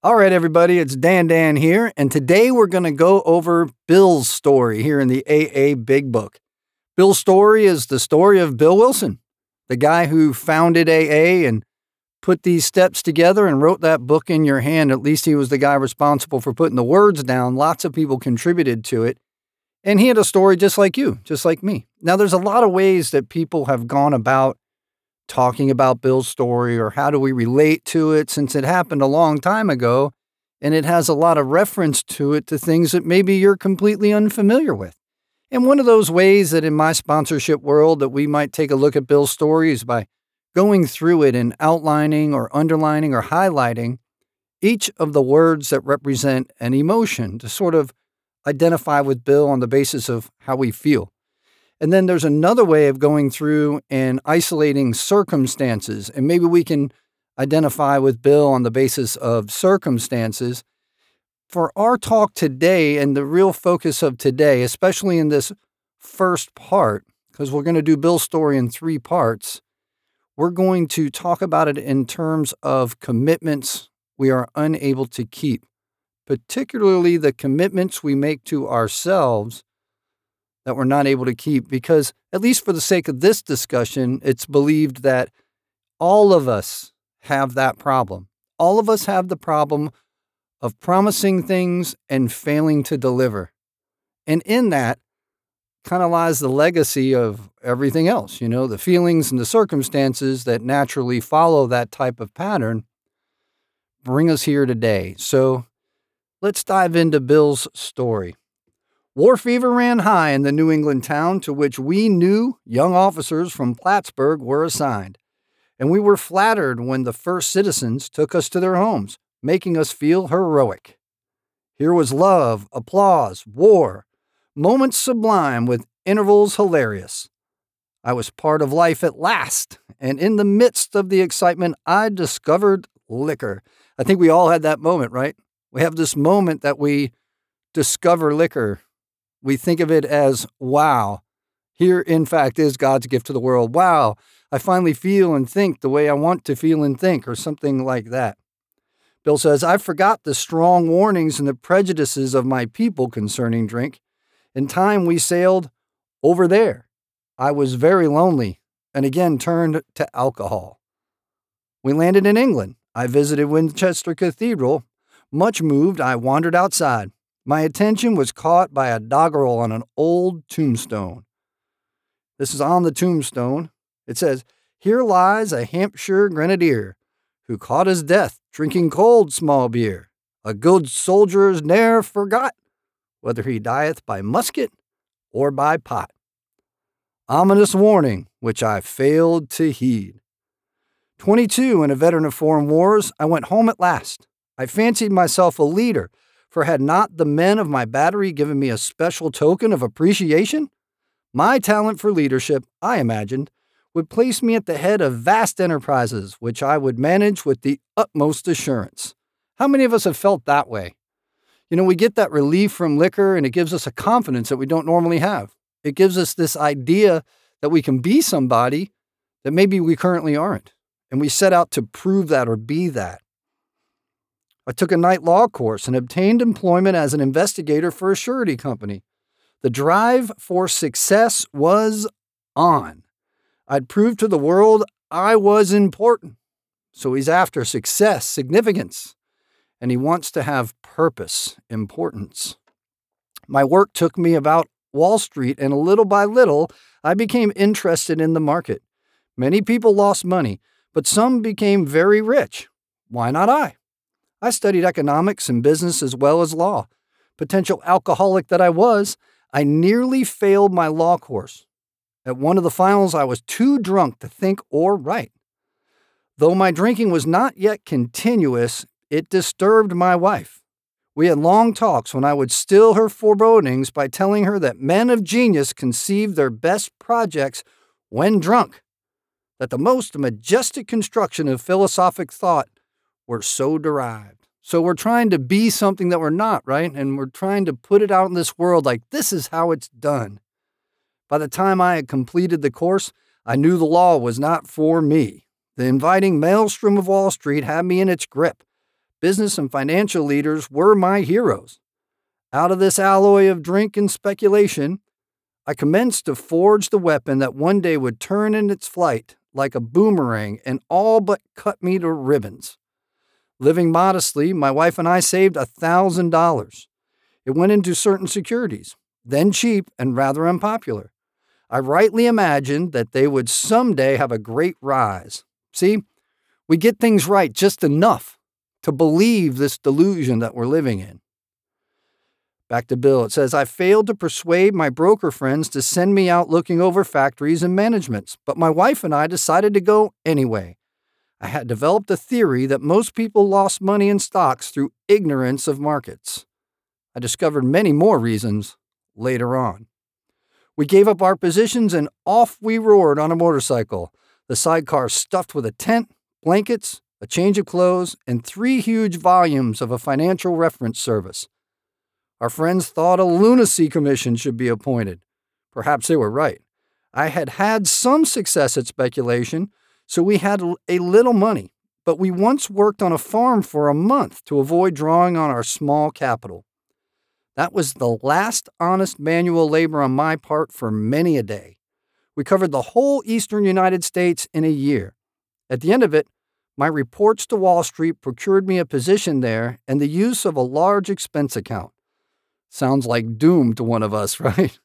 All right, everybody, it's Dan Dan here, and today we're going to go over Bill's story here in the AA Big Book. Bill's story is the story of Bill Wilson, the guy who founded AA and put these steps together and wrote that book in your hand. At least he was the guy responsible for putting the words down. Lots of people contributed to it. And he had a story just like you, just like me. Now, there's a lot of ways that people have gone about talking about Bill's story or how do we relate to it since it happened a long time ago and it has a lot of reference to it to things that maybe you're completely unfamiliar with. And one of those ways that in my sponsorship world that we might take a look at Bill's story is by going through it and outlining or underlining or highlighting each of the words that represent an emotion to sort of identify with Bill on the basis of how we feel. And then there's another way of going through and isolating circumstances. And maybe we can identify with Bill on the basis of circumstances. For our talk today and the real focus of today, especially in this first part, because we're going to do Bill's story in three parts, we're going to talk about it in terms of commitments we are unable to keep, particularly the commitments we make to ourselves that we're not able to keep because, at least for the sake of this discussion, it's believed that all of us have that problem. All of us have the problem of promising things and failing to deliver. And in that kind of lies the legacy of everything else, you know, the feelings and the circumstances that naturally follow that type of pattern bring us here today. So let's dive into Bill's story. War fever ran high in the New England town to which we new young officers from Plattsburgh were assigned, and we were flattered when the first citizens took us to their homes, making us feel heroic. Here was love, applause, war, moments sublime with intervals hilarious. I was part of life at last, and in the midst of the excitement, I discovered liquor. I think we all had that moment, right? We have this moment that we discover liquor we think of it as, wow, here in fact is God's gift to the world. Wow, I finally feel and think the way I want to feel and think, or something like that. Bill says, I forgot the strong warnings and the prejudices of my people concerning drink. In time, we sailed over there. I was very lonely and again turned to alcohol. We landed in England. I visited Winchester Cathedral. Much moved, I wandered outside. My attention was caught by a doggerel on an old tombstone. This is on the tombstone. It says, Here lies a Hampshire grenadier who caught his death drinking cold small beer. A good soldier's ne'er forgot whether he dieth by musket or by pot. Ominous warning, which I failed to heed. 22 and a veteran of foreign wars, I went home at last. I fancied myself a leader for had not the men of my battery given me a special token of appreciation? My talent for leadership, I imagined, would place me at the head of vast enterprises which I would manage with the utmost assurance. How many of us have felt that way? You know, we get that relief from liquor and it gives us a confidence that we don't normally have. It gives us this idea that we can be somebody that maybe we currently aren't. And we set out to prove that or be that. I took a night law course and obtained employment as an investigator for a surety company. The drive for success was on. I'd proved to the world I was important. So he's after success, significance, and he wants to have purpose, importance. My work took me about Wall Street, and little by little, I became interested in the market. Many people lost money, but some became very rich. Why not I? I studied economics and business as well as law. Potential alcoholic that I was, I nearly failed my law course. At one of the finals, I was too drunk to think or write. Though my drinking was not yet continuous, it disturbed my wife. We had long talks when I would still her forebodings by telling her that men of genius conceive their best projects when drunk, that the most majestic construction of philosophic thought we're so derived. So we're trying to be something that we're not, right? And we're trying to put it out in this world like this is how it's done. By the time I had completed the course, I knew the law was not for me. The inviting maelstrom of Wall Street had me in its grip. business and financial leaders were my heroes. Out of this alloy of drink and speculation, I commenced to forge the weapon that one day would turn in its flight like a boomerang and all but cut me to ribbons. Living modestly, my wife and I saved a $1,000. It went into certain securities, then cheap and rather unpopular. I rightly imagined that they would someday have a great rise. See, we get things right just enough to believe this delusion that we're living in. Back to Bill, it says, I failed to persuade my broker friends to send me out looking over factories and managements, but my wife and I decided to go anyway. I had developed a theory that most people lost money in stocks through ignorance of markets. I discovered many more reasons later on. We gave up our positions and off we roared on a motorcycle, the sidecar stuffed with a tent, blankets, a change of clothes, and three huge volumes of a financial reference service. Our friends thought a lunacy commission should be appointed. Perhaps they were right. I had had some success at speculation, so we had a little money, but we once worked on a farm for a month to avoid drawing on our small capital. That was the last honest manual labor on my part for many a day. We covered the whole eastern United States in a year. At the end of it, my reports to Wall Street procured me a position there and the use of a large expense account. Sounds like doom to one of us, right?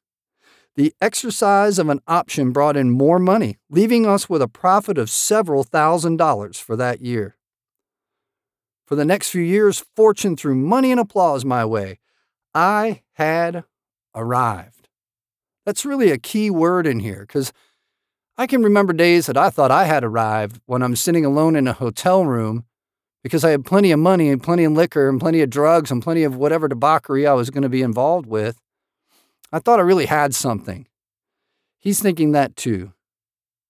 The exercise of an option brought in more money, leaving us with a profit of several thousand dollars for that year. For the next few years, fortune threw money and applause my way. I had arrived. That's really a key word in here because I can remember days that I thought I had arrived when I'm sitting alone in a hotel room because I had plenty of money and plenty of liquor and plenty of drugs and plenty of whatever debauchery I was going to be involved with. I thought I really had something. He's thinking that too.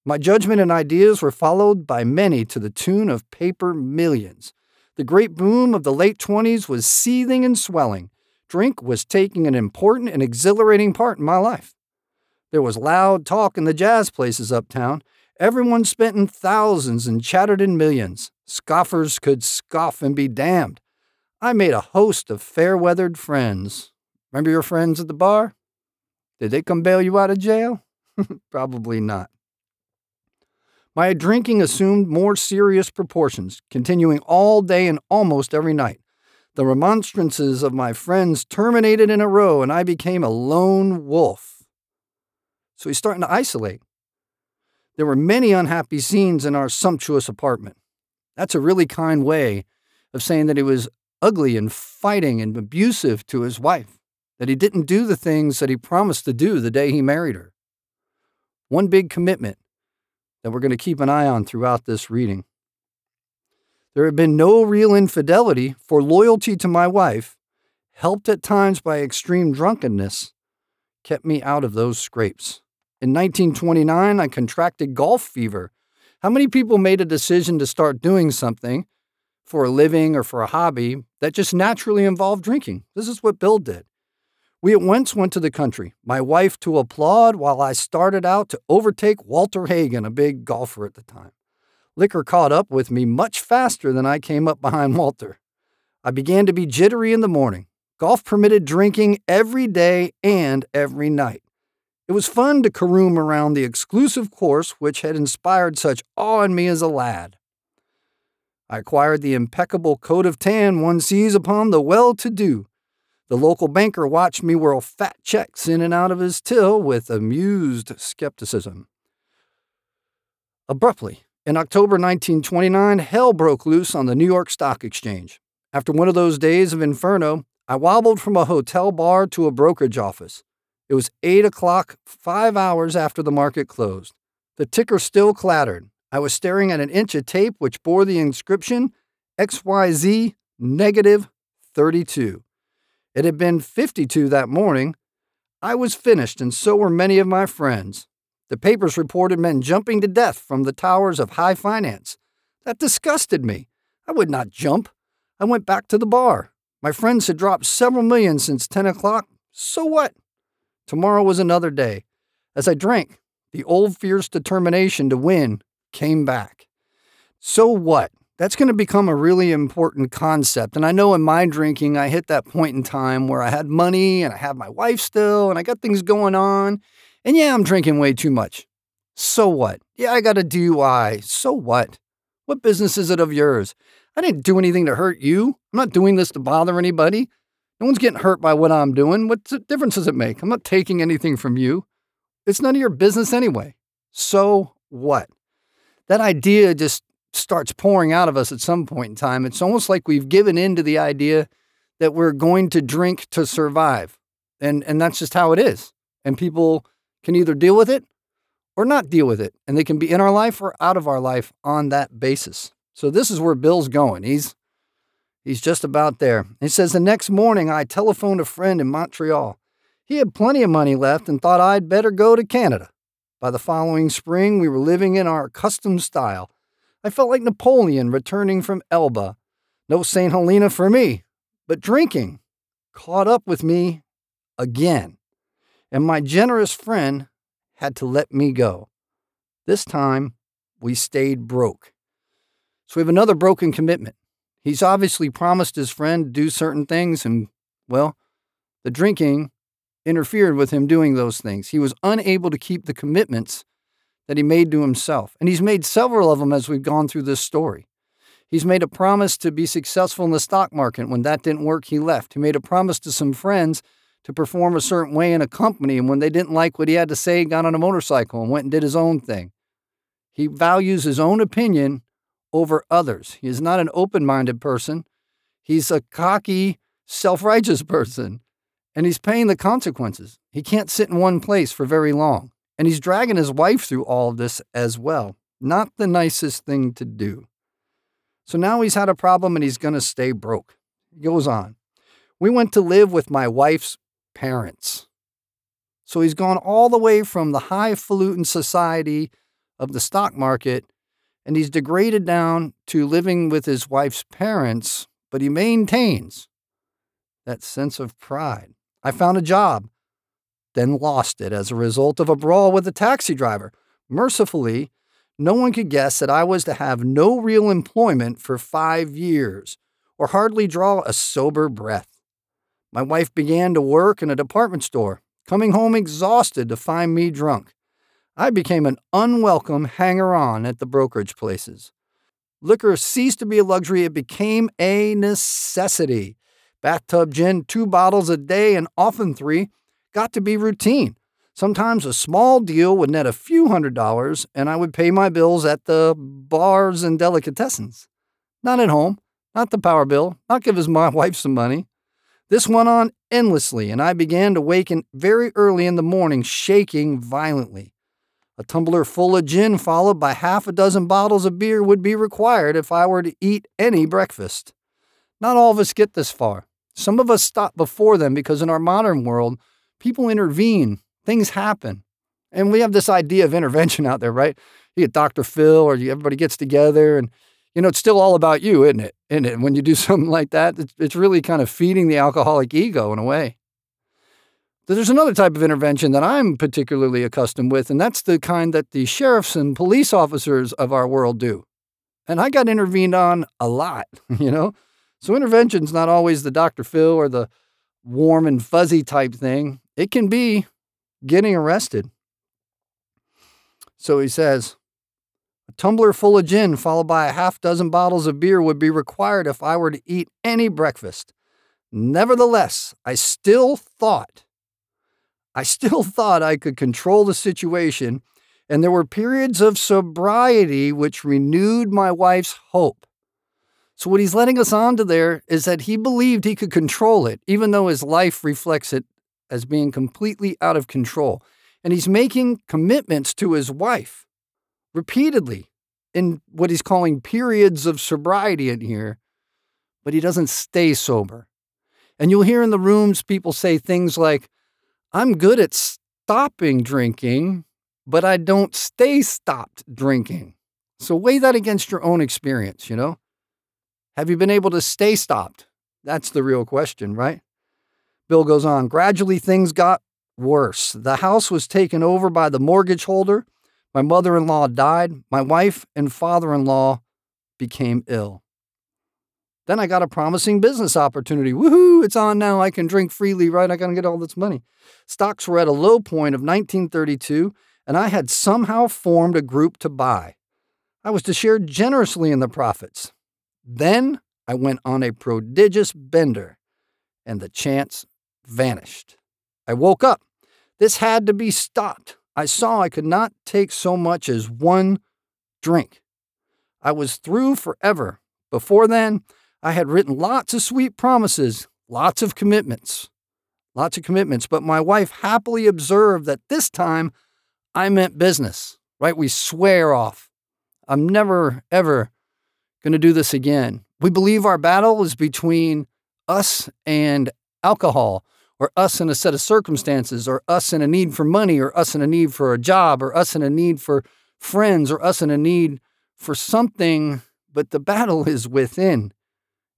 My judgment and ideas were followed by many to the tune of paper millions. The great boom of the late 20s was seething and swelling. Drink was taking an important and exhilarating part in my life. There was loud talk in the jazz places uptown. Everyone spent in thousands and chattered in millions. Scoffers could scoff and be damned. I made a host of fair weathered friends. Remember your friends at the bar? Did they come bail you out of jail? Probably not. My drinking assumed more serious proportions, continuing all day and almost every night. The remonstrances of my friends terminated in a row, and I became a lone wolf. So he's starting to isolate. There were many unhappy scenes in our sumptuous apartment. That's a really kind way of saying that he was ugly and fighting and abusive to his wife that he didn't do the things that he promised to do the day he married her. One big commitment that we're going to keep an eye on throughout this reading. There had been no real infidelity, for loyalty to my wife, helped at times by extreme drunkenness, kept me out of those scrapes. In 1929, I contracted golf fever. How many people made a decision to start doing something for a living or for a hobby that just naturally involved drinking? This is what Bill did. We at once went to the country, my wife to applaud while I started out to overtake Walter Hagen, a big golfer at the time. Liquor caught up with me much faster than I came up behind Walter. I began to be jittery in the morning. Golf permitted drinking every day and every night. It was fun to caroom around the exclusive course which had inspired such awe in me as a lad. I acquired the impeccable coat of tan one sees upon the well to do the local banker watched me whirl fat checks in and out of his till with amused skepticism. Abruptly, in October 1929, hell broke loose on the New York Stock Exchange. After one of those days of inferno, I wobbled from a hotel bar to a brokerage office. It was 8 o'clock, five hours after the market closed. The ticker still clattered. I was staring at an inch of tape which bore the inscription XYZ negative 32. It had been 52 that morning. I was finished, and so were many of my friends. The papers reported men jumping to death from the towers of high finance. That disgusted me. I would not jump. I went back to the bar. My friends had dropped several million since 10 o'clock. So what? Tomorrow was another day. As I drank, the old fierce determination to win came back. So what? That's going to become a really important concept. And I know in my drinking, I hit that point in time where I had money and I have my wife still and I got things going on. And yeah, I'm drinking way too much. So what? Yeah, I got a DUI. So what? What business is it of yours? I didn't do anything to hurt you. I'm not doing this to bother anybody. No one's getting hurt by what I'm doing. What difference does it make? I'm not taking anything from you. It's none of your business anyway. So what? That idea just starts pouring out of us at some point in time. It's almost like we've given in to the idea that we're going to drink to survive. And, and that's just how it is. And people can either deal with it or not deal with it. And they can be in our life or out of our life on that basis. So this is where Bill's going. He's he's just about there. He says the next morning I telephoned a friend in Montreal. He had plenty of money left and thought I'd better go to Canada. By the following spring, we were living in our custom style. I felt like Napoleon returning from Elba. No St. Helena for me, but drinking caught up with me again. And my generous friend had to let me go. This time, we stayed broke. So we have another broken commitment. He's obviously promised his friend to do certain things, and, well, the drinking interfered with him doing those things. He was unable to keep the commitments that he made to himself. And he's made several of them as we've gone through this story. He's made a promise to be successful in the stock market. When that didn't work, he left. He made a promise to some friends to perform a certain way in a company. And when they didn't like what he had to say, he got on a motorcycle and went and did his own thing. He values his own opinion over others. He is not an open minded person. He's a cocky, self righteous person, and he's paying the consequences. He can't sit in one place for very long. And he's dragging his wife through all of this as well. Not the nicest thing to do. So now he's had a problem and he's going to stay broke. He goes on. We went to live with my wife's parents. So he's gone all the way from the highfalutin society of the stock market and he's degraded down to living with his wife's parents, but he maintains that sense of pride. I found a job, then lost it as a result of a brawl with a taxi driver. Mercifully, no one could guess that I was to have no real employment for five years or hardly draw a sober breath. My wife began to work in a department store, coming home exhausted to find me drunk. I became an unwelcome hanger on at the brokerage places. Liquor ceased to be a luxury, it became a necessity. Bathtub gin, two bottles a day, and often three, got to be routine. Sometimes a small deal would net a few hundred dollars, and I would pay my bills at the bars and delicatessens. Not at home, not the power bill, not give his my wife some money. This went on endlessly, and I began to waken very early in the morning, shaking violently. A tumbler full of gin, followed by half a dozen bottles of beer, would be required if I were to eat any breakfast. Not all of us get this far. Some of us stop before them because in our modern world, people intervene, things happen. And we have this idea of intervention out there, right? You get Dr. Phil or everybody gets together and you know, it's still all about you, isn't it? Isn't it? When you do something like that, it's, it's really kind of feeding the alcoholic ego in a way. There's another type of intervention that I'm particularly accustomed with, and that's the kind that the sheriffs and police officers of our world do. And I got intervened on a lot, you know? So intervention's not always the Dr. Phil or the warm and fuzzy type thing. It can be getting arrested. So he says, a tumbler full of gin followed by a half dozen bottles of beer would be required if I were to eat any breakfast. Nevertheless, I still thought I still thought I could control the situation, and there were periods of sobriety which renewed my wife's hope. So, what he's letting us on to there is that he believed he could control it, even though his life reflects it as being completely out of control. And he's making commitments to his wife repeatedly in what he's calling periods of sobriety in here, but he doesn't stay sober. And you'll hear in the rooms people say things like, I'm good at stopping drinking, but I don't stay stopped drinking. So weigh that against your own experience, you know? Have you been able to stay stopped? That's the real question, right? Bill goes on. Gradually, things got worse. The house was taken over by the mortgage holder. My mother in law died. My wife and father in law became ill. Then I got a promising business opportunity. Woohoo, it's on now. I can drink freely, right? I gotta get all this money. Stocks were at a low point of 1932, and I had somehow formed a group to buy. I was to share generously in the profits. Then I went on a prodigious bender, and the chance vanished. I woke up. This had to be stopped. I saw I could not take so much as one drink. I was through forever. Before then, I had written lots of sweet promises, lots of commitments, lots of commitments, but my wife happily observed that this time I meant business, right? We swear off. I'm never, ever going to do this again. We believe our battle is between us and alcohol, or us in a set of circumstances, or us in a need for money, or us in a need for a job, or us in a need for friends, or us in a need for something. But the battle is within.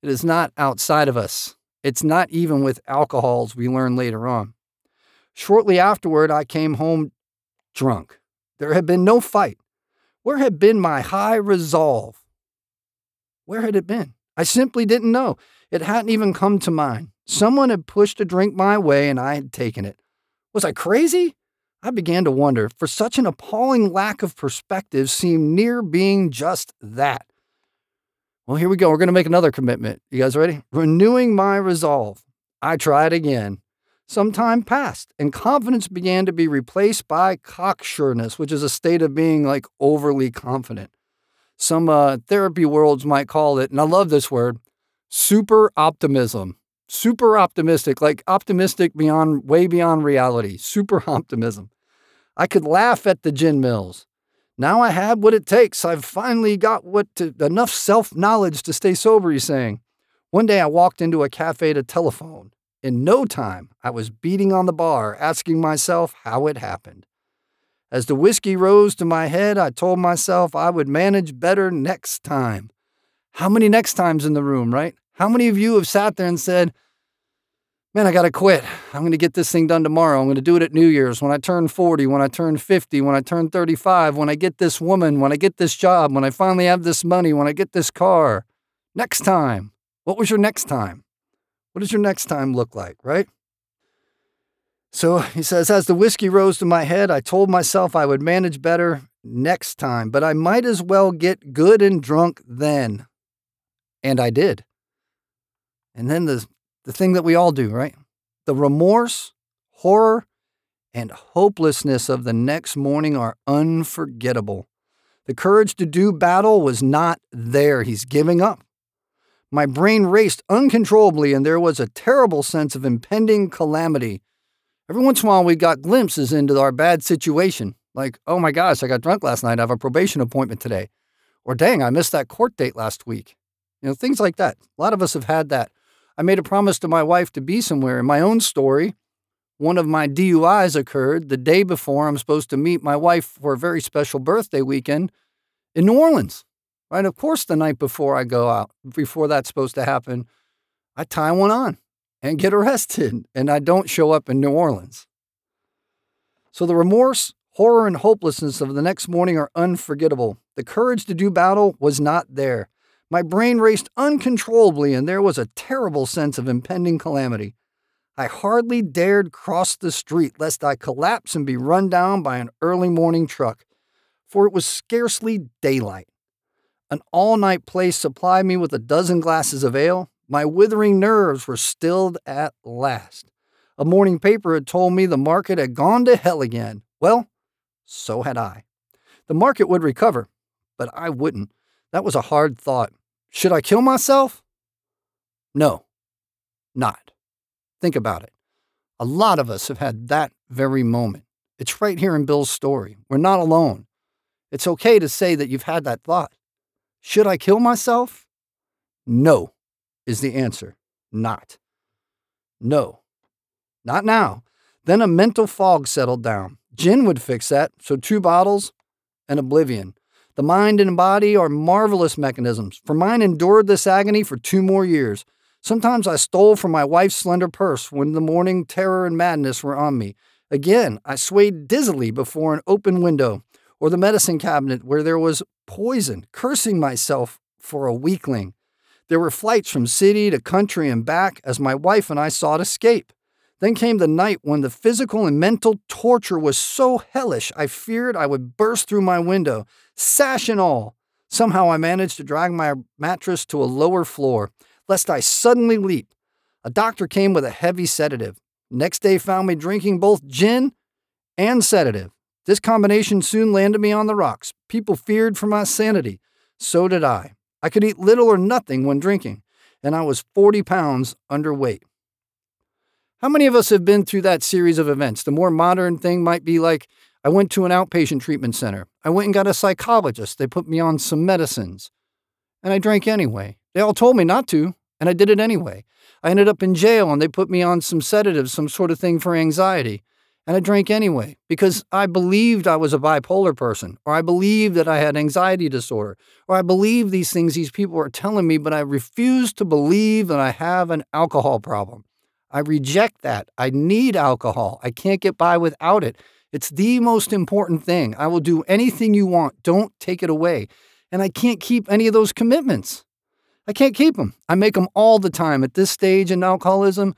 It is not outside of us. It's not even with alcohols, we learn later on. Shortly afterward, I came home drunk. There had been no fight. Where had been my high resolve? Where had it been? I simply didn't know. It hadn't even come to mind. Someone had pushed a drink my way and I had taken it. Was I crazy? I began to wonder, for such an appalling lack of perspective seemed near being just that. Well, here we go. We're going to make another commitment. You guys ready? Renewing my resolve. I tried again. Some time passed, and confidence began to be replaced by cocksureness, which is a state of being like overly confident. Some uh, therapy worlds might call it, and I love this word, super optimism. Super optimistic, like optimistic beyond, way beyond reality. Super optimism. I could laugh at the gin mills. Now I have what it takes. I've finally got what to, enough self knowledge to stay sober, he's saying. One day I walked into a cafe to telephone. In no time, I was beating on the bar, asking myself how it happened. As the whiskey rose to my head, I told myself I would manage better next time. How many next times in the room, right? How many of you have sat there and said, man, I got to quit. I'm going to get this thing done tomorrow. I'm going to do it at New Year's, when I turn 40, when I turn 50, when I turn 35, when I get this woman, when I get this job, when I finally have this money, when I get this car. Next time. What was your next time? What does your next time look like, right? So he says, as the whiskey rose to my head, I told myself I would manage better next time, but I might as well get good and drunk then. And I did. And then the the thing that we all do, right? The remorse, horror, and hopelessness of the next morning are unforgettable. The courage to do battle was not there. He's giving up. My brain raced uncontrollably, and there was a terrible sense of impending calamity. Every once in a while, we got glimpses into our bad situation, like, oh my gosh, I got drunk last night. I have a probation appointment today. Or dang, I missed that court date last week. You know, things like that. A lot of us have had that. I made a promise to my wife to be somewhere. In my own story, one of my DUIs occurred the day before I'm supposed to meet my wife for a very special birthday weekend in New Orleans. Right? Of course, the night before I go out, before that's supposed to happen, I tie one on and get arrested, and I don't show up in New Orleans. So the remorse, horror, and hopelessness of the next morning are unforgettable. The courage to do battle was not there. My brain raced uncontrollably, and there was a terrible sense of impending calamity. I hardly dared cross the street lest I collapse and be run down by an early morning truck, for it was scarcely daylight. An all night place supplied me with a dozen glasses of ale. My withering nerves were stilled at last. A morning paper had told me the market had gone to hell again. Well, so had I. The market would recover, but I wouldn't. That was a hard thought. Should I kill myself? No, not. Think about it. A lot of us have had that very moment. It's right here in Bill's story. We're not alone. It's okay to say that you've had that thought. Should I kill myself? No, is the answer. Not. No. Not now. Then a mental fog settled down. Gin would fix that, so two bottles and oblivion. The mind and body are marvelous mechanisms, for mine endured this agony for two more years. Sometimes I stole from my wife's slender purse when the morning terror and madness were on me. Again, I swayed dizzily before an open window or the medicine cabinet where there was poison, cursing myself for a weakling. There were flights from city to country and back as my wife and I sought escape. Then came the night when the physical and mental torture was so hellish I feared I would burst through my window, sash and all. Somehow I managed to drag my mattress to a lower floor, lest I suddenly leap. A doctor came with a heavy sedative. Next day found me drinking both gin and sedative. This combination soon landed me on the rocks. People feared for my sanity. So did I. I could eat little or nothing when drinking, and I was 40 pounds underweight. How many of us have been through that series of events? The more modern thing might be like I went to an outpatient treatment center. I went and got a psychologist. They put me on some medicines. And I drank anyway. They all told me not to, and I did it anyway. I ended up in jail and they put me on some sedatives, some sort of thing for anxiety. And I drank anyway because I believed I was a bipolar person, or I believed that I had anxiety disorder, or I believed these things these people were telling me, but I refused to believe that I have an alcohol problem. I reject that. I need alcohol. I can't get by without it. It's the most important thing. I will do anything you want. Don't take it away. And I can't keep any of those commitments. I can't keep them. I make them all the time. At this stage in alcoholism,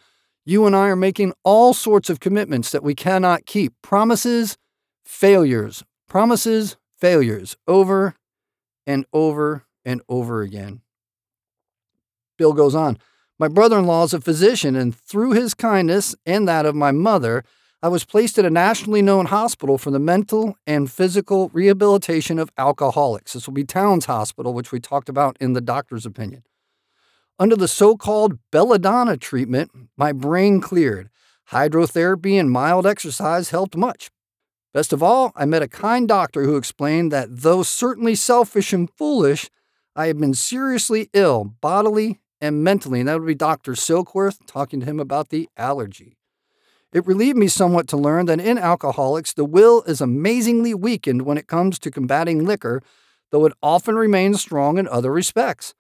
you and I are making all sorts of commitments that we cannot keep. Promises, failures, promises, failures, over and over and over again. Bill goes on My brother in law is a physician, and through his kindness and that of my mother, I was placed at a nationally known hospital for the mental and physical rehabilitation of alcoholics. This will be Towns Hospital, which we talked about in the doctor's opinion. Under the so called belladonna treatment, my brain cleared. Hydrotherapy and mild exercise helped much. Best of all, I met a kind doctor who explained that though certainly selfish and foolish, I had been seriously ill, bodily and mentally, and that would be Dr. Silkworth talking to him about the allergy. It relieved me somewhat to learn that in alcoholics, the will is amazingly weakened when it comes to combating liquor, though it often remains strong in other respects.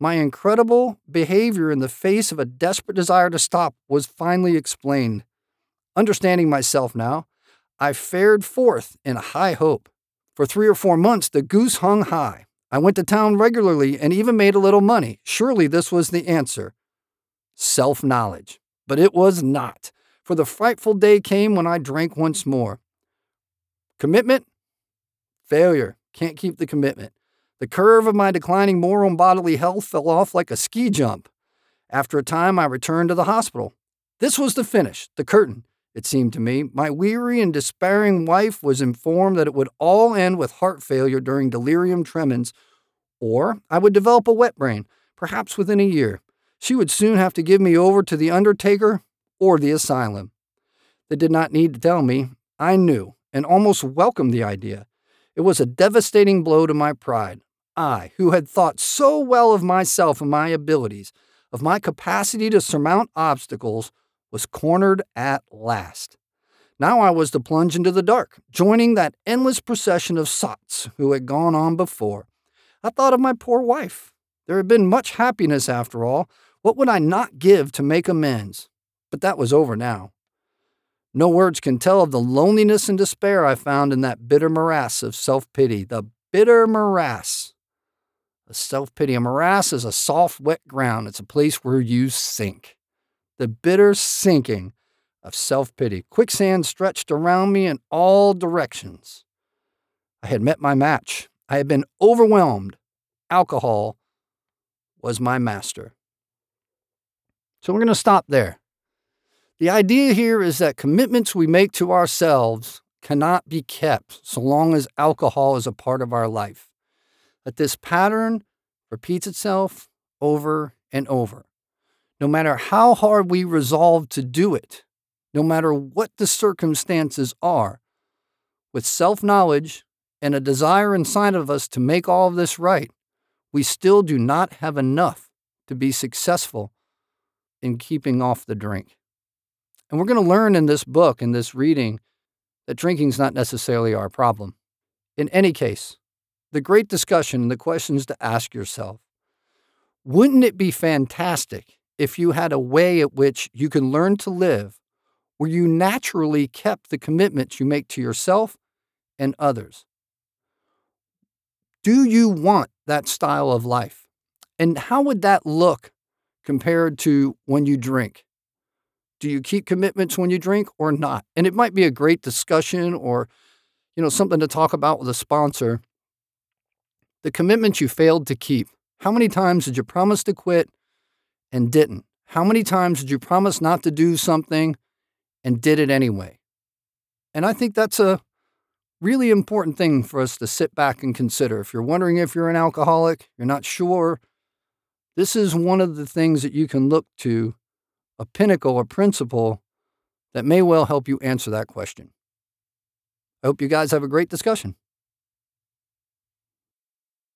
My incredible behavior in the face of a desperate desire to stop was finally explained. Understanding myself now, I fared forth in high hope. For three or four months, the goose hung high. I went to town regularly and even made a little money. Surely this was the answer self knowledge. But it was not, for the frightful day came when I drank once more. Commitment? Failure. Can't keep the commitment. The curve of my declining moral and bodily health fell off like a ski jump. After a time, I returned to the hospital. This was the finish, the curtain, it seemed to me. My weary and despairing wife was informed that it would all end with heart failure during delirium tremens, or I would develop a wet brain, perhaps within a year. She would soon have to give me over to the undertaker or the asylum. They did not need to tell me. I knew and almost welcomed the idea. It was a devastating blow to my pride. I, who had thought so well of myself and my abilities, of my capacity to surmount obstacles, was cornered at last. Now I was to plunge into the dark, joining that endless procession of sots who had gone on before. I thought of my poor wife. There had been much happiness after all. What would I not give to make amends? But that was over now. No words can tell of the loneliness and despair I found in that bitter morass of self pity, the bitter morass a self pity. A morass is a soft, wet ground. It's a place where you sink. The bitter sinking of self pity. Quicksand stretched around me in all directions. I had met my match. I had been overwhelmed. Alcohol was my master. So we're going to stop there. The idea here is that commitments we make to ourselves cannot be kept so long as alcohol is a part of our life that this pattern repeats itself over and over. No matter how hard we resolve to do it, no matter what the circumstances are, with self knowledge and a desire inside of us to make all of this right, we still do not have enough to be successful in keeping off the drink. And we're going to learn in this book, in this reading, that drinking is not necessarily our problem. In any case, the great discussion and the questions to ask yourself. Wouldn't it be fantastic if you had a way at which you can learn to live where you naturally kept the commitments you make to yourself and others? Do you want that style of life? And how would that look compared to when you drink? Do you keep commitments when you drink or not? And it might be a great discussion or you know something to talk about with a sponsor. The commitments you failed to keep. How many times did you promise to quit and didn't? How many times did you promise not to do something and did it anyway? And I think that's a really important thing for us to sit back and consider. If you're wondering if you're an alcoholic, you're not sure, this is one of the things that you can look to a pinnacle, a principle that may well help you answer that question. I hope you guys have a great discussion.